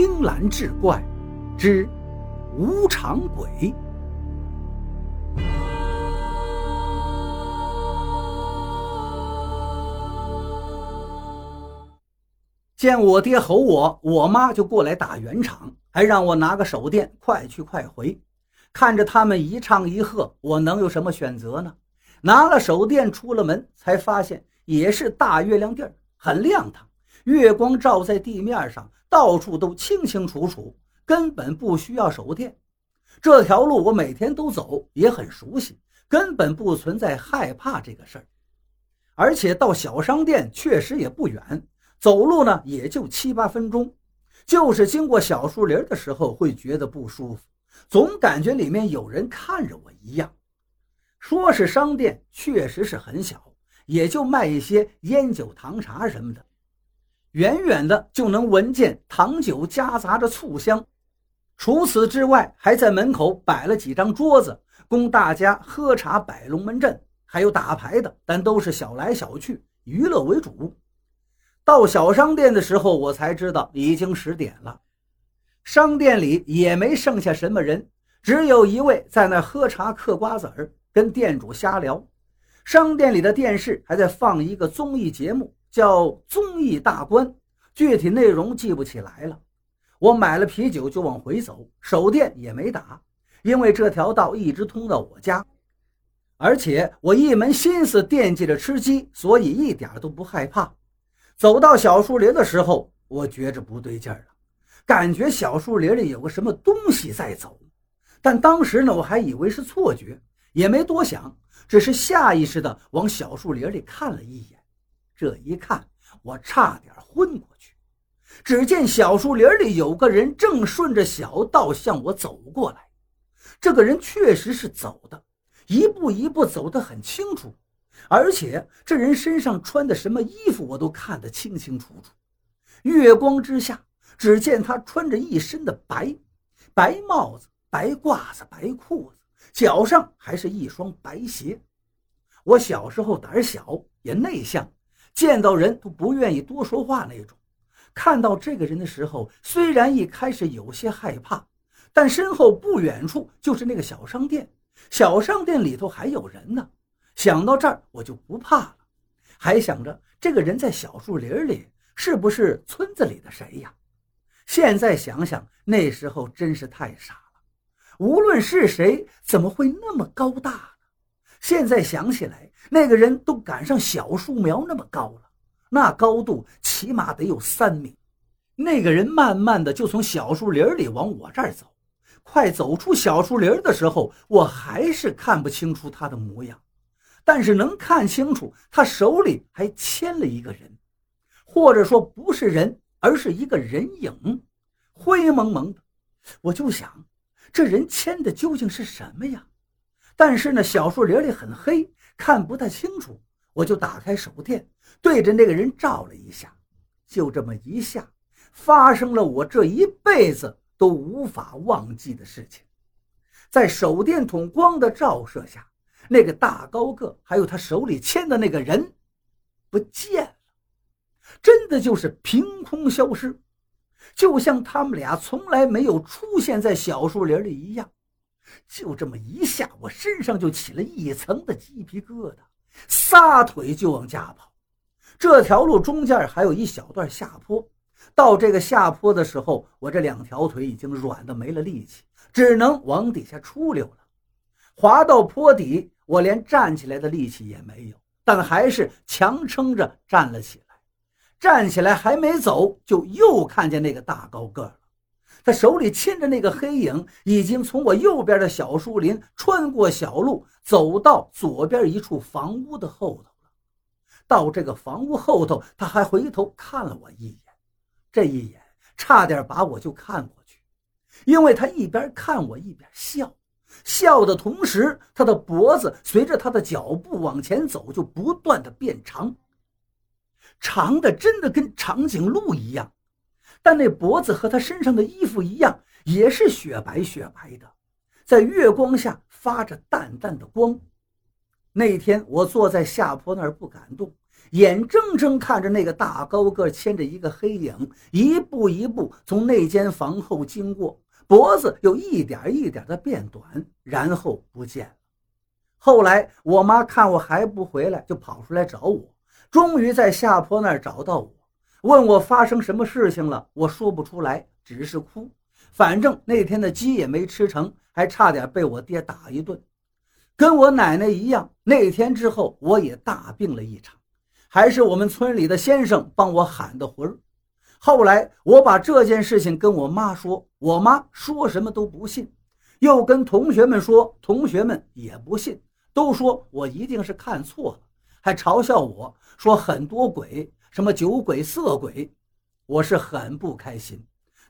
青蓝志怪之无常鬼。见我爹吼我，我妈就过来打圆场，还让我拿个手电，快去快回。看着他们一唱一和，我能有什么选择呢？拿了手电出了门，才发现也是大月亮地儿，很亮堂，月光照在地面上，到处都清清楚楚，根本不需要手电。这条路我每天都走，也很熟悉，根本不存在害怕这个事儿。而且到小商店确实也不远。走路呢，也就七八分钟，就是经过小树林的时候，会觉得不舒服，总感觉里面有人看着我一样。说是商店，确实是很小，也就卖一些烟酒糖茶什么的，远远的就能闻见糖酒夹杂着醋香。除此之外，还在门口摆了几张桌子，供大家喝茶、摆龙门阵，还有打牌的，但都是小来小去，娱乐为主。到小商店的时候，我才知道已经十点了。商店里也没剩下什么人，只有一位在那喝茶、嗑瓜子儿，跟店主瞎聊。商店里的电视还在放一个综艺节目，叫《综艺大观》，具体内容记不起来了。我买了啤酒就往回走，手电也没打，因为这条道一直通到我家，而且我一门心思惦记着吃鸡，所以一点都不害怕。走到小树林的时候，我觉着不对劲儿了，感觉小树林里有个什么东西在走。但当时呢，我还以为是错觉，也没多想，只是下意识的往小树林里看了一眼。这一看，我差点昏过去。只见小树林里有个人正顺着小道向我走过来，这个人确实是走的，一步一步走得很清楚。而且这人身上穿的什么衣服，我都看得清清楚楚。月光之下，只见他穿着一身的白，白帽子、白褂子、白裤子，脚上还是一双白鞋。我小时候胆小也内向，见到人都不愿意多说话那种。看到这个人的时候，虽然一开始有些害怕，但身后不远处就是那个小商店，小商店里头还有人呢。想到这儿，我就不怕了，还想着这个人在小树林里是不是村子里的谁呀？现在想想，那时候真是太傻了。无论是谁，怎么会那么高大？现在想起来，那个人都赶上小树苗那么高了，那高度起码得有三米。那个人慢慢的就从小树林里往我这儿走，快走出小树林的时候，我还是看不清楚他的模样。但是能看清楚，他手里还牵了一个人，或者说不是人，而是一个人影，灰蒙蒙的。我就想，这人牵的究竟是什么呀？但是呢，小树林里很黑，看不太清楚。我就打开手电，对着那个人照了一下，就这么一下，发生了我这一辈子都无法忘记的事情。在手电筒光的照射下。那个大高个，还有他手里牵的那个人，不见了，真的就是凭空消失，就像他们俩从来没有出现在小树林里一样。就这么一下，我身上就起了一层的鸡皮疙瘩，撒腿就往家跑。这条路中间还有一小段下坡，到这个下坡的时候，我这两条腿已经软的没了力气，只能往底下出溜了。滑到坡底。我连站起来的力气也没有，但还是强撑着站了起来。站起来还没走，就又看见那个大高个。他手里牵着那个黑影，已经从我右边的小树林穿过小路，走到左边一处房屋的后头了。到这个房屋后头，他还回头看了我一眼，这一眼差点把我就看过去，因为他一边看我一边笑。笑的同时，他的脖子随着他的脚步往前走，就不断的变长，长的真的跟长颈鹿一样。但那脖子和他身上的衣服一样，也是雪白雪白的，在月光下发着淡淡的光。那天我坐在下坡那儿不敢动，眼睁睁看着那个大高个牵着一个黑影，一步一步从那间房后经过，脖子又一点一点的变短，然后不见了。后来我妈看我还不回来，就跑出来找我，终于在下坡那儿找到我，问我发生什么事情了。我说不出来，只是哭。反正那天的鸡也没吃成，还差点被我爹打一顿。跟我奶奶一样，那天之后我也大病了一场，还是我们村里的先生帮我喊的魂儿。后来我把这件事情跟我妈说，我妈说什么都不信，又跟同学们说，同学们也不信，都说我一定是看错了，还嘲笑我说很多鬼，什么酒鬼、色鬼。我是很不开心，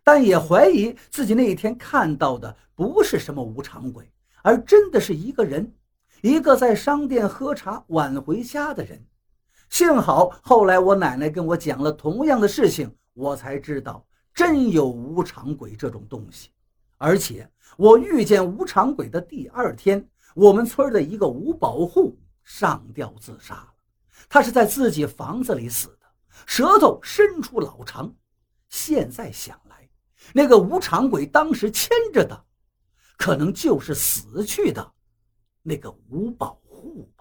但也怀疑自己那一天看到的不是什么无常鬼，而真的是一个人。一个在商店喝茶晚回家的人，幸好后来我奶奶跟我讲了同样的事情，我才知道真有无常鬼这种东西。而且我遇见无常鬼的第二天，我们村的一个五保户上吊自杀了。他是在自己房子里死，舌头伸出老长。现在想来，那个无常鬼当时牵着的，可能就是死去的。那个吴保户。